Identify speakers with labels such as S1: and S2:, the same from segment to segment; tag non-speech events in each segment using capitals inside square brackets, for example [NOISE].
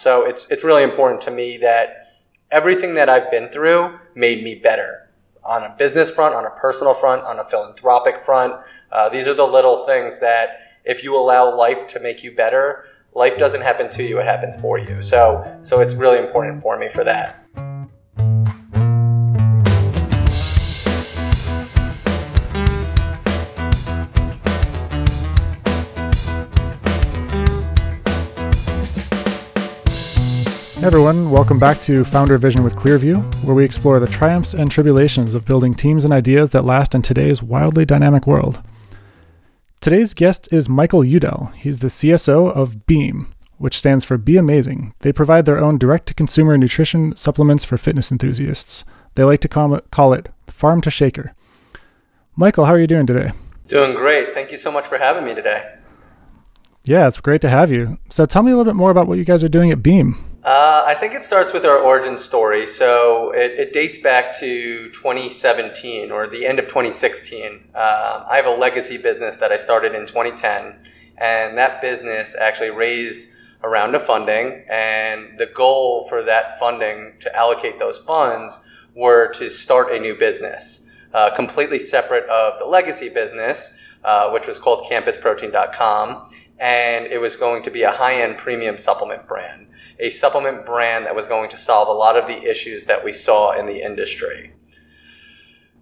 S1: so it's it's really important to me that everything that I've been through made me better on a business front, on a personal front, on a philanthropic front. Uh, these are the little things that if you allow life to make you better, life doesn't happen to you; it happens for you. So so it's really important for me for that.
S2: Hey everyone, welcome back to Founder Vision with Clearview, where we explore the triumphs and tribulations of building teams and ideas that last in today's wildly dynamic world. Today's guest is Michael Udell. He's the CSO of Beam, which stands for Be Amazing. They provide their own direct to consumer nutrition supplements for fitness enthusiasts. They like to call it farm to shaker. Michael, how are you doing today?
S1: Doing great. Thank you so much for having me today.
S2: Yeah, it's great to have you. So tell me a little bit more about what you guys are doing at Beam.
S1: Uh, I think it starts with our origin story. So it, it, dates back to 2017 or the end of 2016. Um, I have a legacy business that I started in 2010, and that business actually raised a round of funding. And the goal for that funding to allocate those funds were to start a new business, uh, completely separate of the legacy business, uh, which was called campusprotein.com. And it was going to be a high end premium supplement brand a supplement brand that was going to solve a lot of the issues that we saw in the industry.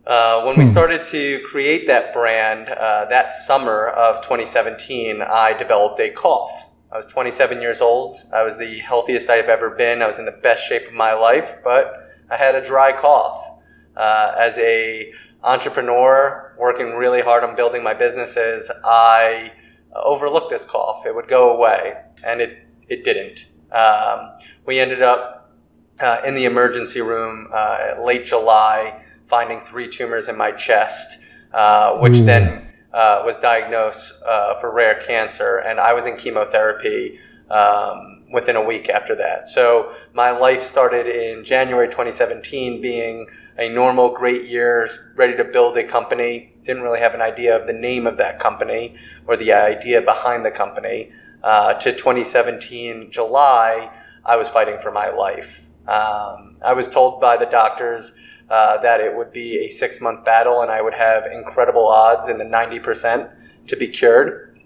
S1: Uh, when we hmm. started to create that brand uh, that summer of 2017, I developed a cough. I was 27 years old. I was the healthiest I've ever been. I was in the best shape of my life, but I had a dry cough. Uh, as a entrepreneur working really hard on building my businesses, I overlooked this cough. It would go away, and it it didn't. Um, we ended up uh, in the emergency room uh, late July, finding three tumors in my chest, uh, which Ooh. then uh, was diagnosed uh, for rare cancer, and I was in chemotherapy. Um, within a week after that. So my life started in January 2017 being a normal, great year, ready to build a company. Didn't really have an idea of the name of that company or the idea behind the company uh, to 2017 July, I was fighting for my life. Um, I was told by the doctors uh, that it would be a six month battle and I would have incredible odds in the 90% to be cured.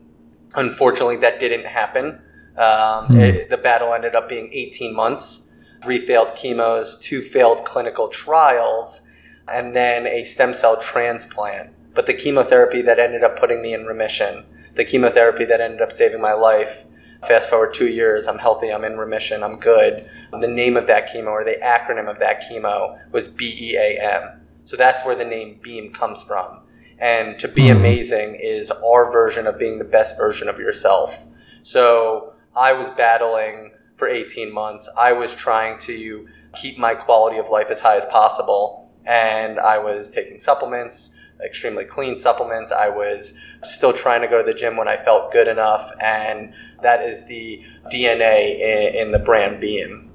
S1: Unfortunately, that didn't happen. Um, mm. it, the battle ended up being 18 months, three failed chemos, two failed clinical trials, and then a stem cell transplant. But the chemotherapy that ended up putting me in remission the chemotherapy that ended up saving my life. Fast forward two years, I'm healthy, I'm in remission, I'm good. The name of that chemo or the acronym of that chemo was BEAM. So that's where the name BEAM comes from. And to be hmm. amazing is our version of being the best version of yourself. So I was battling for 18 months. I was trying to keep my quality of life as high as possible. And I was taking supplements extremely clean supplements. I was still trying to go to the gym when I felt good enough, and that is the DNA in, in the brand Beam.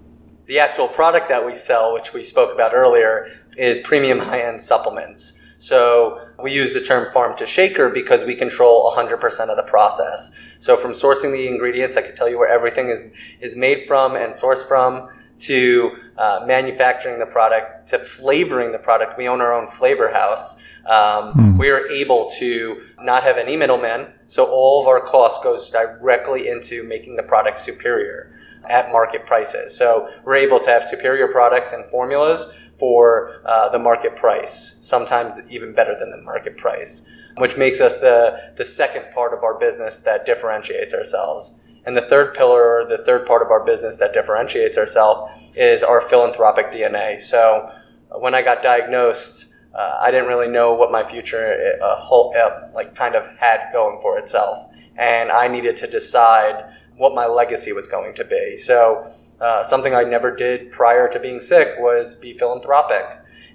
S1: The actual product that we sell, which we spoke about earlier, is premium high end supplements. So we use the term farm to shaker because we control 100% of the process. So from sourcing the ingredients, I can tell you where everything is, is made from and sourced from to uh, manufacturing the product to flavoring the product. We own our own flavor house. Um, mm. We are able to not have any middlemen, so all of our cost goes directly into making the product superior at market prices. So we're able to have superior products and formulas for uh, the market price, sometimes even better than the market price, which makes us the, the second part of our business that differentiates ourselves. And the third pillar, the third part of our business that differentiates ourselves is our philanthropic DNA. So when I got diagnosed, uh, I didn't really know what my future uh, whole, uh, like kind of had going for itself, and I needed to decide what my legacy was going to be. So uh, something I never did prior to being sick was be philanthropic,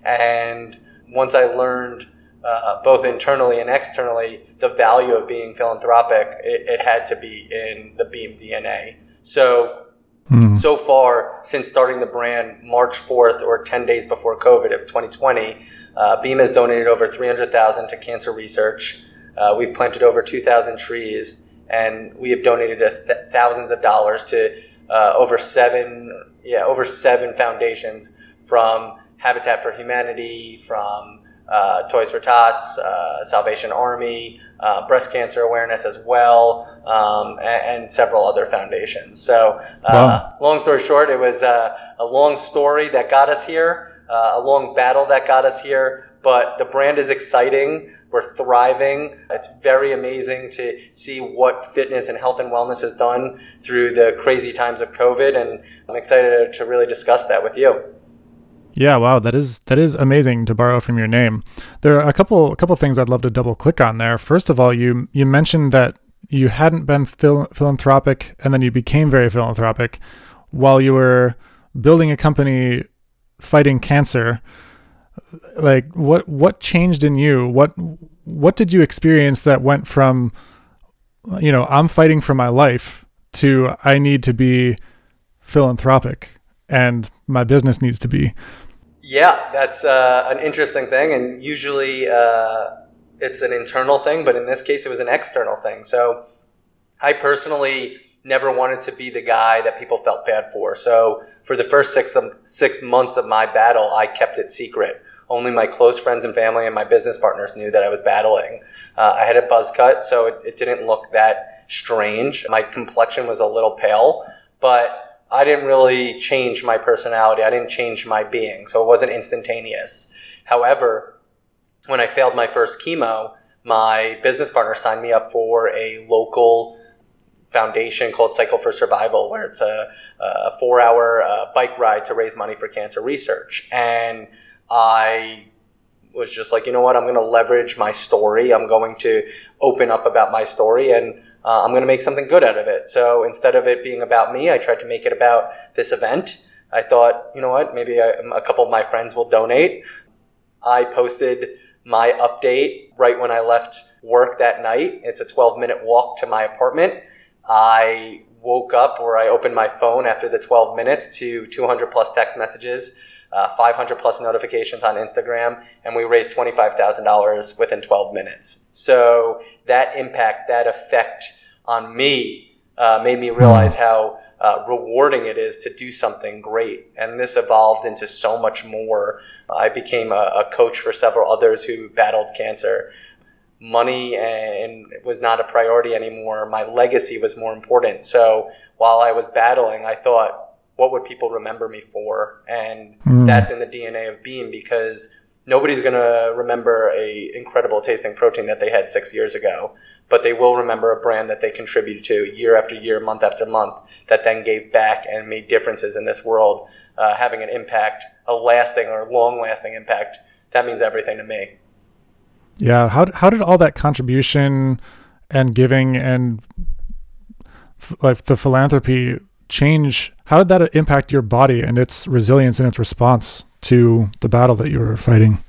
S1: and once I learned uh, both internally and externally the value of being philanthropic, it, it had to be in the Beam DNA. So Mm. So far, since starting the brand March 4th or 10 days before COVID of 2020, uh, Beam has donated over 300,000 to cancer research. Uh, we've planted over 2,000 trees and we have donated th- thousands of dollars to uh, over seven, yeah, over seven foundations from Habitat for Humanity, from uh, Toys for Tots, uh, Salvation Army, uh, breast cancer awareness as well, um, and, and, several other foundations. So, uh, wow. long story short, it was uh, a long story that got us here, uh, a long battle that got us here, but the brand is exciting. We're thriving. It's very amazing to see what fitness and health and wellness has done through the crazy times of COVID. And I'm excited to really discuss that with you.
S2: Yeah, wow, that is that is amazing to borrow from your name. There are a couple a couple things I'd love to double click on there. First of all, you you mentioned that you hadn't been phil- philanthropic and then you became very philanthropic while you were building a company fighting cancer. Like what what changed in you? What what did you experience that went from you know, I'm fighting for my life to I need to be philanthropic and my business needs to be.
S1: Yeah, that's uh, an interesting thing, and usually uh, it's an internal thing, but in this case, it was an external thing. So I personally never wanted to be the guy that people felt bad for. So for the first six um, six months of my battle, I kept it secret. Only my close friends and family and my business partners knew that I was battling. Uh, I had a buzz cut, so it, it didn't look that strange. My complexion was a little pale, but I didn't really change my personality. I didn't change my being. So it wasn't instantaneous. However, when I failed my first chemo, my business partner signed me up for a local foundation called Cycle for Survival, where it's a, a four hour uh, bike ride to raise money for cancer research. And I was just like, you know what? I'm going to leverage my story. I'm going to open up about my story and uh, I'm going to make something good out of it. So instead of it being about me, I tried to make it about this event. I thought, you know what, maybe I, a couple of my friends will donate. I posted my update right when I left work that night. It's a 12 minute walk to my apartment. I woke up or I opened my phone after the 12 minutes to 200 plus text messages, uh, 500 plus notifications on Instagram, and we raised $25,000 within 12 minutes. So that impact, that effect on me uh, made me realize how uh, rewarding it is to do something great. And this evolved into so much more. I became a, a coach for several others who battled cancer. Money and was not a priority anymore. My legacy was more important. So while I was battling, I thought, what would people remember me for? And mm. that's in the DNA of Beam because nobody's going to remember a incredible tasting protein that they had six years ago but they will remember a brand that they contributed to year after year, month after month, that then gave back and made differences in this world, uh, having an impact, a lasting or long lasting impact. That means everything to me.
S2: Yeah. How, how did all that contribution and giving and f- like the philanthropy change? How did that impact your body and its resilience and its response to the battle that you were fighting?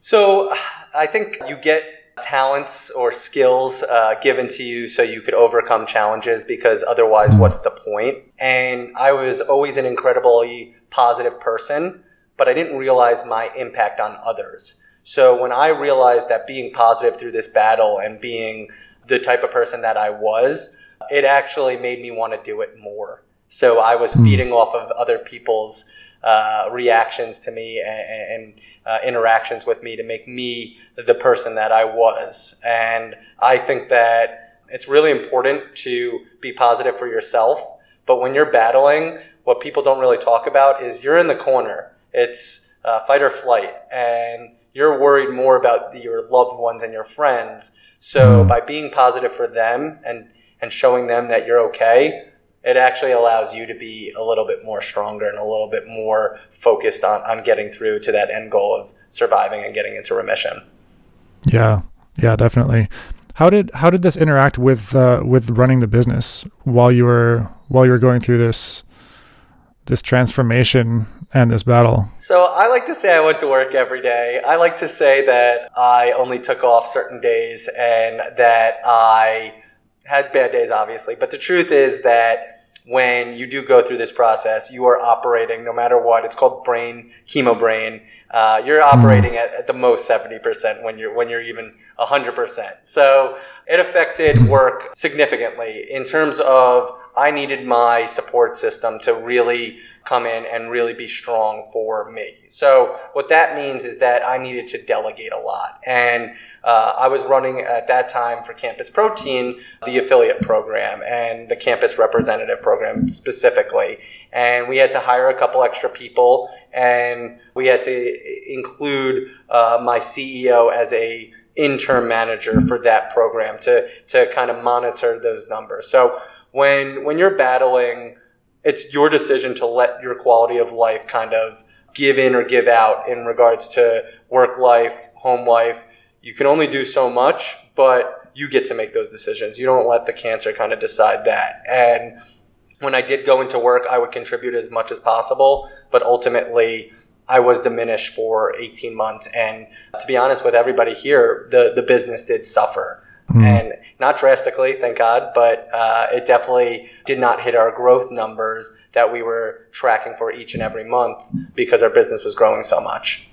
S1: So I think you get talents or skills uh, given to you so you could overcome challenges because otherwise what's the point and i was always an incredibly positive person but i didn't realize my impact on others so when i realized that being positive through this battle and being the type of person that i was it actually made me want to do it more so i was hmm. feeding off of other people's uh, reactions to me and, and uh, interactions with me to make me the person that I was. And I think that it's really important to be positive for yourself. But when you're battling, what people don't really talk about is you're in the corner. It's uh, fight or flight. And you're worried more about the, your loved ones and your friends. So mm. by being positive for them and, and showing them that you're okay, it actually allows you to be a little bit more stronger and a little bit more focused on, on getting through to that end goal of surviving and getting into remission.
S2: Yeah, yeah, definitely. How did how did this interact with uh, with running the business while you were while you were going through this this transformation and this battle?
S1: So I like to say I went to work every day. I like to say that I only took off certain days and that I had bad days, obviously. But the truth is that when you do go through this process, you are operating no matter what. It's called brain chemo brain. Uh, you're operating at, at, the most seventy percent when you're when you're even hundred percent. So it affected work significantly in terms of I needed my support system to really come in and really be strong for me. So what that means is that I needed to delegate a lot. And uh, I was running at that time for Campus Protein, the affiliate program and the campus representative program specifically. And we had to hire a couple extra people and we had to include uh, my CEO as a interim manager for that program to, to kind of monitor those numbers. So when, when you're battling it's your decision to let your quality of life kind of give in or give out in regards to work life, home life. You can only do so much, but you get to make those decisions. You don't let the cancer kind of decide that. And when I did go into work, I would contribute as much as possible, but ultimately I was diminished for 18 months. And to be honest with everybody here, the, the business did suffer. Mm. And not drastically, thank God, but uh, it definitely did not hit our growth numbers that we were tracking for each and every month because our business was growing so much.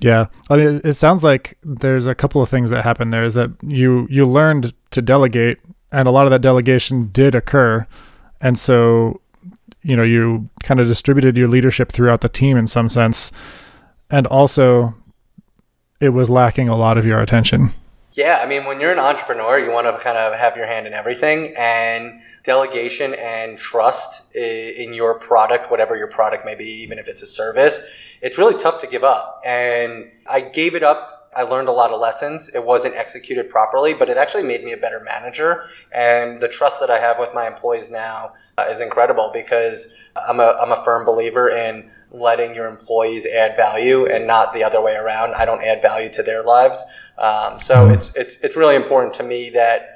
S2: Yeah, I mean, it sounds like there's a couple of things that happened there. Is that you you learned to delegate, and a lot of that delegation did occur, and so you know you kind of distributed your leadership throughout the team in some sense, and also it was lacking a lot of your attention.
S1: Yeah, I mean, when you're an entrepreneur, you want to kind of have your hand in everything, and delegation and trust in your product, whatever your product may be, even if it's a service, it's really tough to give up. And I gave it up I learned a lot of lessons. It wasn't executed properly, but it actually made me a better manager. And the trust that I have with my employees now uh, is incredible because I'm a, I'm a firm believer in letting your employees add value and not the other way around. I don't add value to their lives. Um, so mm-hmm. it's, it's, it's really important to me that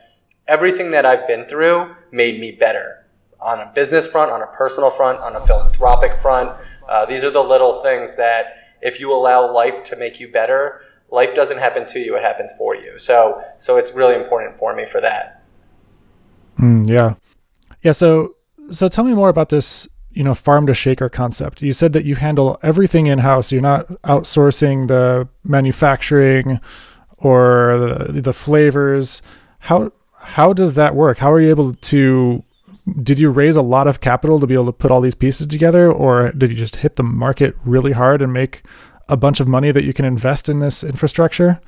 S1: everything that I've been through made me better on a business front, on a personal front, on a philanthropic front. Uh, these are the little things that if you allow life to make you better, life doesn't happen to you; it happens for you. So, so it's really important for me for that.
S2: Mm, yeah, yeah. So, so tell me more about this. You know, farm to shaker concept. You said that you handle everything in house. You're not outsourcing the manufacturing or the the flavors. How how does that work? How are you able to did you raise a lot of capital to be able to put all these pieces together or did you just hit the market really hard and make a bunch of money that you can invest in this infrastructure?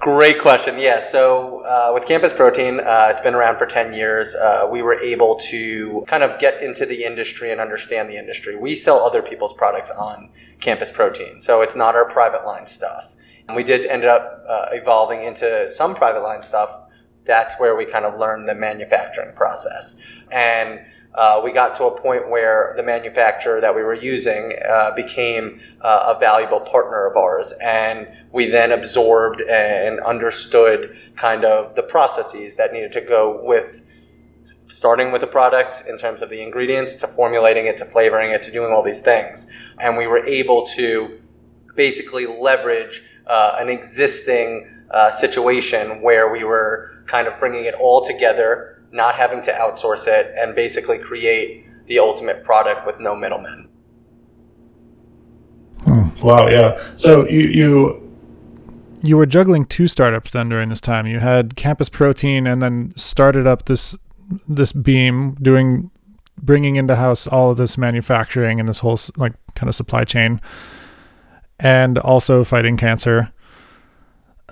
S1: Great question. Yeah. So uh, with Campus Protein, uh, it's been around for 10 years. Uh, we were able to kind of get into the industry and understand the industry. We sell other people's products on Campus Protein. So it's not our private line stuff. And we did end up uh, evolving into some private line stuff. That's where we kind of learned the manufacturing process. And uh, we got to a point where the manufacturer that we were using uh, became uh, a valuable partner of ours. And we then absorbed and understood kind of the processes that needed to go with starting with a product in terms of the ingredients to formulating it to flavoring it to doing all these things. And we were able to basically leverage uh, an existing uh, situation where we were kind of bringing it all together not having to outsource it, and basically create the ultimate product with no middlemen.
S2: Hmm. Wow, yeah. So you you you were juggling two startups then during this time. You had Campus Protein, and then started up this this Beam, doing bringing into house all of this manufacturing and this whole like kind of supply chain, and also fighting cancer.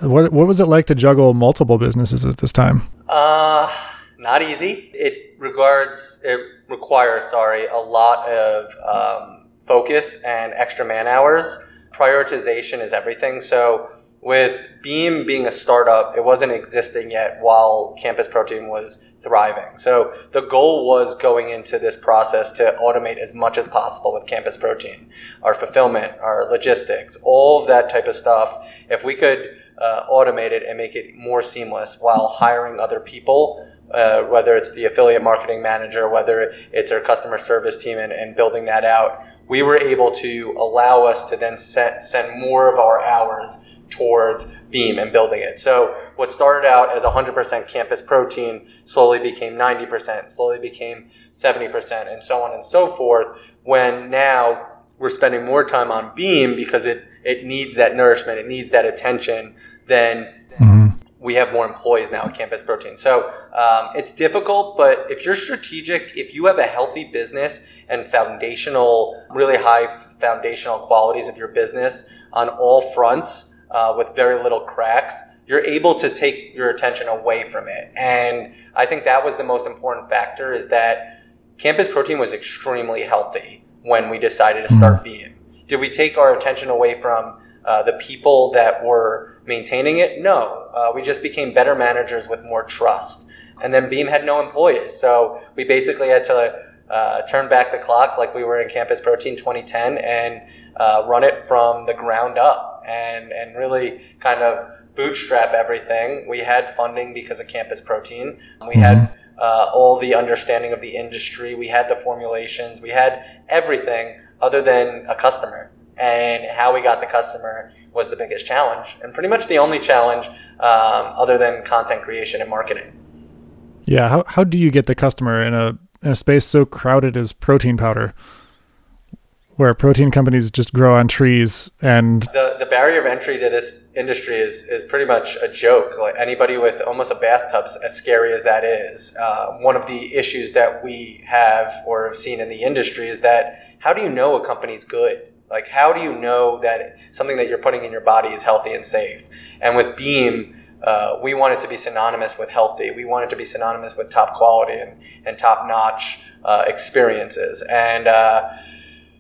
S2: What what was it like to juggle multiple businesses at this time?
S1: Uh not easy. It regards it requires sorry a lot of um, focus and extra man hours. Prioritization is everything. So with Beam being a startup, it wasn't existing yet while Campus Protein was thriving. So the goal was going into this process to automate as much as possible with Campus Protein, our fulfillment, our logistics, all of that type of stuff. If we could uh, automate it and make it more seamless while hiring other people uh, whether it's the affiliate marketing manager, whether it's our customer service team and, and building that out, we were able to allow us to then send, send more of our hours towards Beam and building it. So what started out as 100% campus protein slowly became 90%, slowly became 70%, and so on and so forth. When now we're spending more time on Beam because it, it needs that nourishment, it needs that attention, then mm-hmm we have more employees now at Campus Protein. So um, it's difficult, but if you're strategic, if you have a healthy business and foundational, really high foundational qualities of your business on all fronts uh, with very little cracks, you're able to take your attention away from it. And I think that was the most important factor is that Campus Protein was extremely healthy when we decided to start mm-hmm. Did we take our attention away from uh, the people that were maintaining it? No. Uh, we just became better managers with more trust. And then Beam had no employees. So we basically had to uh, turn back the clocks like we were in Campus Protein 2010 and uh, run it from the ground up and, and really kind of bootstrap everything. We had funding because of Campus Protein. We mm-hmm. had uh, all the understanding of the industry. We had the formulations. We had everything other than a customer and how we got the customer was the biggest challenge and pretty much the only challenge um, other than content creation and marketing.
S2: Yeah how, how do you get the customer in a, in a space so crowded as protein powder where protein companies just grow on trees and
S1: the, the barrier of entry to this industry is, is pretty much a joke. Like anybody with almost a bathtub as scary as that is uh, one of the issues that we have or have seen in the industry is that how do you know a company's good like, how do you know that something that you're putting in your body is healthy and safe? And with Beam, uh, we want it to be synonymous with healthy. We want it to be synonymous with top quality and, and top notch uh, experiences. And uh,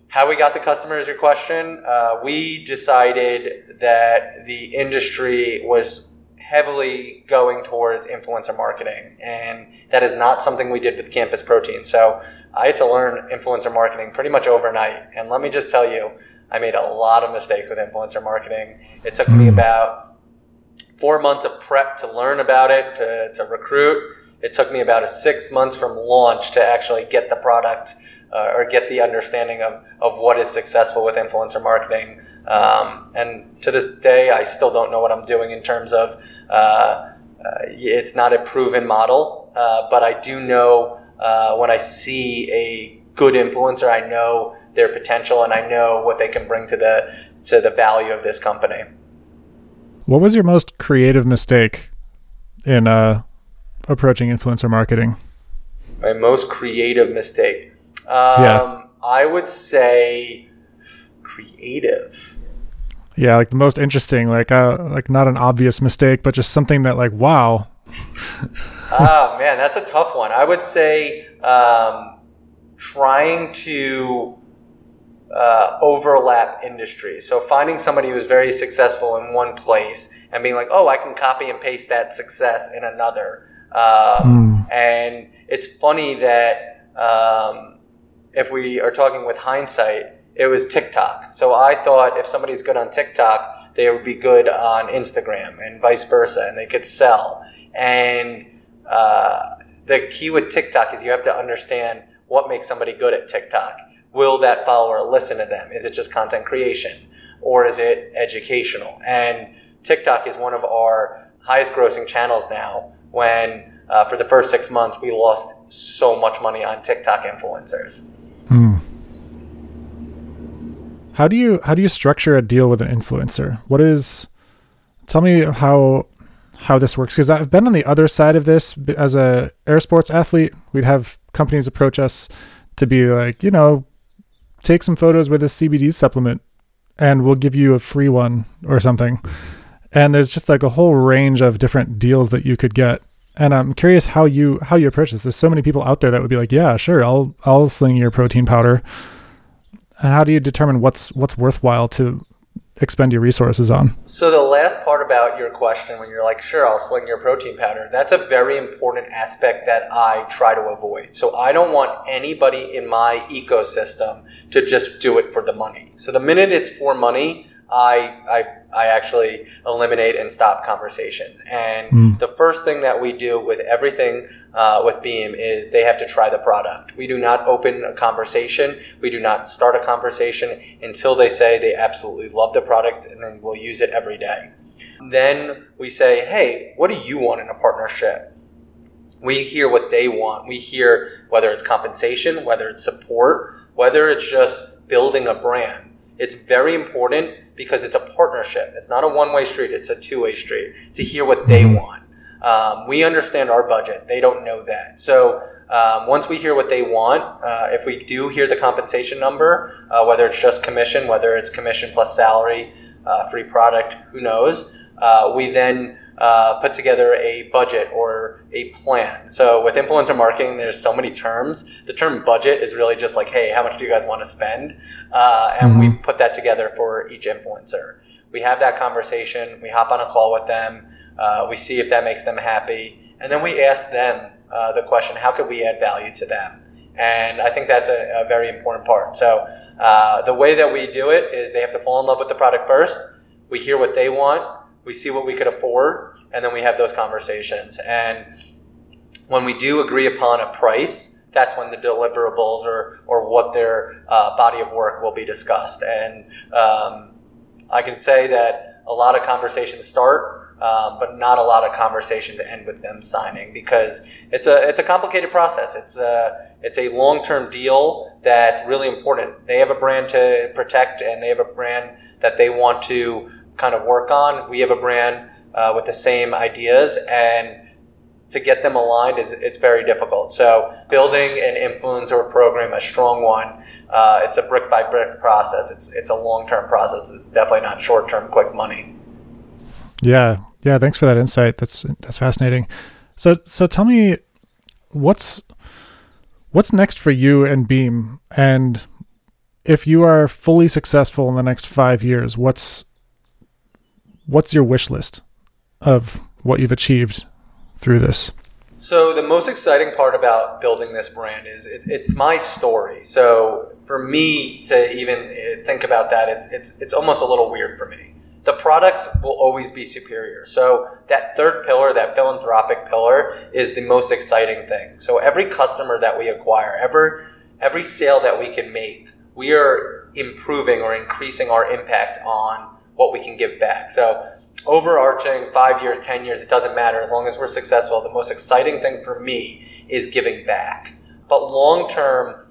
S1: how we got the customer is your question. Uh, we decided that the industry was heavily going towards influencer marketing. And that is not something we did with Campus Protein. So I had to learn influencer marketing pretty much overnight. And let me just tell you, I made a lot of mistakes with influencer marketing. It took me hmm. about four months of prep to learn about it, to, to recruit. It took me about a six months from launch to actually get the product uh, or get the understanding of, of what is successful with influencer marketing. Um, and to this day, I still don't know what I'm doing in terms of it's not a proven model, uh, but I do know uh, when I see a good influencer, I know their potential and I know what they can bring to the to the value of this company.
S2: What was your most creative mistake in uh, approaching influencer marketing?
S1: My most creative mistake. Um, yeah. I would say creative.
S2: Yeah, like the most interesting, like uh, like not an obvious mistake, but just something that like wow.
S1: oh [LAUGHS] man, that's a tough one. I would say um, trying to uh, overlap industries. So finding somebody who's very successful in one place and being like, oh, I can copy and paste that success in another. Um, mm. And it's funny that um, if we are talking with hindsight, it was TikTok. So I thought if somebody's good on TikTok, they would be good on Instagram and vice versa, and they could sell. And uh, the key with TikTok is you have to understand what makes somebody good at TikTok. Will that follower listen to them? Is it just content creation or is it educational? And TikTok is one of our highest grossing channels now when uh, for the first six months we lost so much money on TikTok influencers. Hmm.
S2: How do you how do you structure a deal with an influencer? What is tell me how how this works because I've been on the other side of this as a air sports athlete. We'd have companies approach us to be like, you know, take some photos with a CBD supplement and we'll give you a free one or something. And there's just like a whole range of different deals that you could get and I'm curious how you how you approach this. There's so many people out there that would be like, yeah, sure, I'll I'll sling your protein powder. And how do you determine what's what's worthwhile to expend your resources on?
S1: So the last part about your question, when you're like, sure, I'll sling your protein powder, that's a very important aspect that I try to avoid. So I don't want anybody in my ecosystem to just do it for the money. So the minute it's for money, I I I actually eliminate and stop conversations. And mm. the first thing that we do with everything uh, with Beam is they have to try the product. We do not open a conversation. We do not start a conversation until they say they absolutely love the product and then we'll use it every day. Then we say, hey, what do you want in a partnership? We hear what they want. We hear whether it's compensation, whether it's support, whether it's just building a brand. It's very important because it's a partnership. It's not a one way street, it's a two way street to hear what they want. Um, we understand our budget. They don't know that. So um, once we hear what they want, uh, if we do hear the compensation number, uh, whether it's just commission, whether it's commission plus salary, uh, free product, who knows, uh, we then uh, put together a budget or a plan. So with influencer marketing, there's so many terms. The term budget is really just like, hey, how much do you guys want to spend? Uh, and mm-hmm. we put that together for each influencer. We have that conversation. We hop on a call with them. Uh, we see if that makes them happy, and then we ask them uh, the question: How could we add value to them? And I think that's a, a very important part. So uh, the way that we do it is they have to fall in love with the product first. We hear what they want we see what we could afford, and then we have those conversations. And when we do agree upon a price, that's when the deliverables or, or what their uh, body of work will be discussed. And um, I can say that a lot of conversations start, um, but not a lot of conversations end with them signing because it's a it's a complicated process. It's a it's a long term deal that's really important. They have a brand to protect, and they have a brand that they want to kind of work on. We have a brand uh, with the same ideas, and to get them aligned is it's very difficult. So building an influencer program, a strong one, uh, it's a brick by brick process. It's it's a long term process. It's definitely not short term quick money.
S2: Yeah, yeah. Thanks for that insight. That's that's fascinating. So so tell me, what's what's next for you and Beam, and if you are fully successful in the next five years, what's what's your wish list of what you've achieved through this?
S1: So the most exciting part about building this brand is it, it's my story. So for me to even eh, think about that, it's it's it's almost a little weird for me. The products will always be superior. So that third pillar, that philanthropic pillar, is the most exciting thing. So every customer that we acquire, every every sale that we can make, we are improving or increasing our impact on what we can give back. So overarching five years, 10 years, it doesn't matter. As long as we're successful, the most exciting thing for me is giving back. But long term,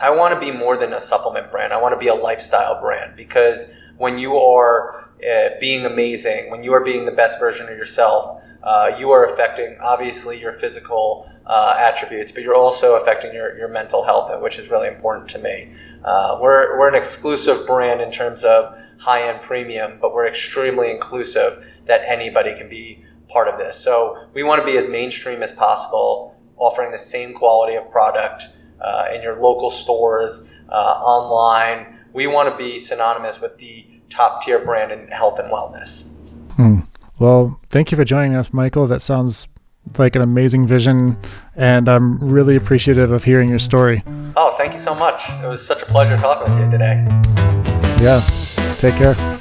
S1: I want to be more than a supplement brand. I want to be a lifestyle brand because when you are uh, being amazing, when you are being the best version of yourself, uh, you are affecting obviously your physical uh, attributes, but you're also affecting your, your mental health, which is really important to me. Uh, we're, we're an exclusive brand in terms of high end premium, but we're extremely inclusive that anybody can be part of this. So we want to be as mainstream as possible, offering the same quality of product uh, in your local stores, uh, online. We want to be synonymous with the top tier brand in health and wellness.
S2: Hmm. Well, thank you for joining us, Michael. That sounds like an amazing vision, and I'm really appreciative of hearing your story.
S1: Oh, thank you so much. It was such a pleasure talking with you today.
S2: Yeah. Take care.